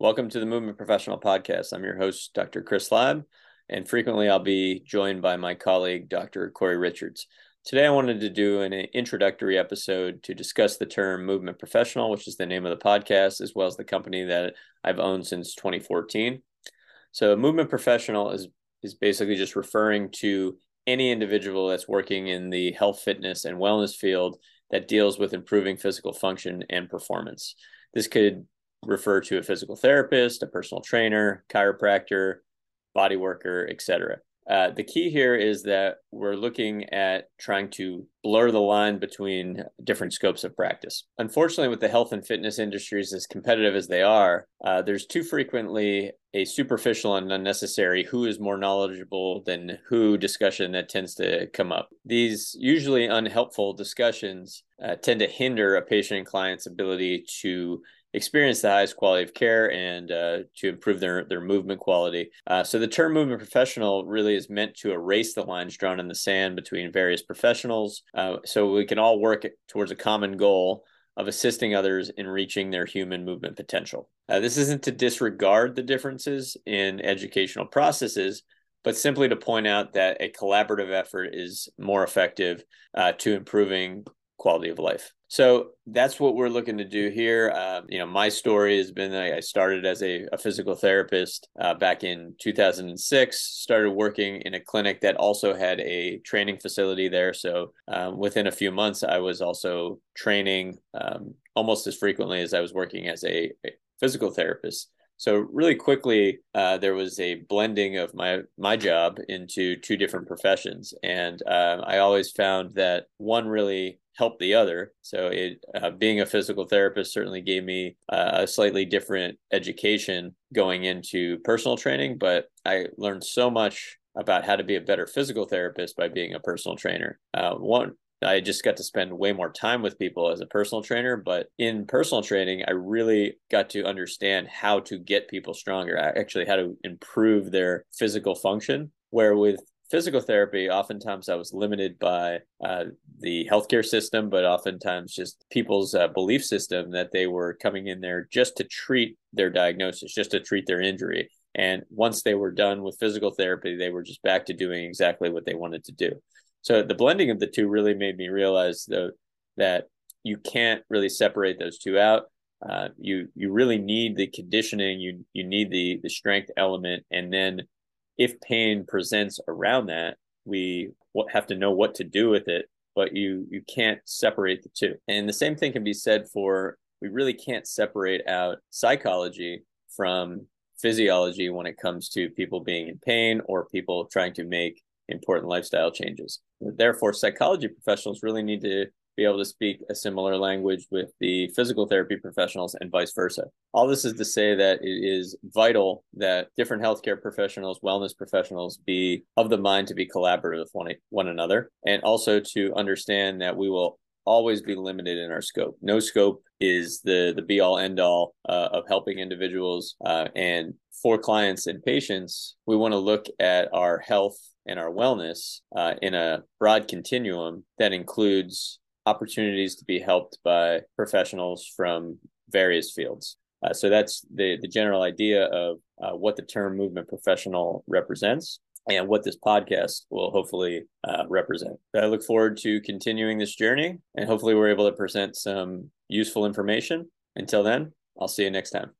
Welcome to the Movement Professional Podcast. I'm your host, Dr. Chris Leib, and frequently I'll be joined by my colleague, Dr. Corey Richards. Today, I wanted to do an introductory episode to discuss the term movement professional, which is the name of the podcast, as well as the company that I've owned since 2014. So, movement professional is, is basically just referring to any individual that's working in the health, fitness, and wellness field that deals with improving physical function and performance. This could refer to a physical therapist, a personal trainer, chiropractor, body worker, etc. Uh, the key here is that we're looking at trying to blur the line between different scopes of practice. Unfortunately, with the health and fitness industries as competitive as they are, uh, there's too frequently a superficial and unnecessary who is more knowledgeable than who discussion that tends to come up. These usually unhelpful discussions uh, tend to hinder a patient and client's ability to experience the highest quality of care and uh, to improve their their movement quality. Uh, so the term movement professional really is meant to erase the lines drawn in the sand between various professionals, uh, so we can all work towards a common goal of assisting others in reaching their human movement potential. Uh, this isn't to disregard the differences in educational processes. But simply to point out that a collaborative effort is more effective uh, to improving quality of life. So that's what we're looking to do here. Uh, you know, my story has been I started as a, a physical therapist uh, back in 2006, started working in a clinic that also had a training facility there. So um, within a few months, I was also training um, almost as frequently as I was working as a, a physical therapist. So really quickly, uh, there was a blending of my my job into two different professions, and uh, I always found that one really helped the other. So it uh, being a physical therapist certainly gave me uh, a slightly different education going into personal training, but I learned so much about how to be a better physical therapist by being a personal trainer. Uh, one I just got to spend way more time with people as a personal trainer, but in personal training, I really got to understand how to get people stronger, actually, how to improve their physical function. Where with physical therapy, oftentimes I was limited by uh, the healthcare system, but oftentimes just people's uh, belief system that they were coming in there just to treat their diagnosis, just to treat their injury. And once they were done with physical therapy, they were just back to doing exactly what they wanted to do. So the blending of the two really made me realize though that you can't really separate those two out. Uh, you you really need the conditioning. You you need the the strength element, and then if pain presents around that, we have to know what to do with it. But you you can't separate the two. And the same thing can be said for we really can't separate out psychology from physiology when it comes to people being in pain or people trying to make important lifestyle changes. Therefore, psychology professionals really need to be able to speak a similar language with the physical therapy professionals and vice versa. All this is to say that it is vital that different healthcare professionals, wellness professionals be of the mind to be collaborative with one, one another and also to understand that we will always be limited in our scope. No scope is the the be all end all uh, of helping individuals uh, and for clients and patients. We want to look at our health and our wellness uh, in a broad continuum that includes opportunities to be helped by professionals from various fields. Uh, so that's the the general idea of uh, what the term movement professional represents and what this podcast will hopefully uh, represent. I look forward to continuing this journey and hopefully we're able to present some useful information. Until then, I'll see you next time.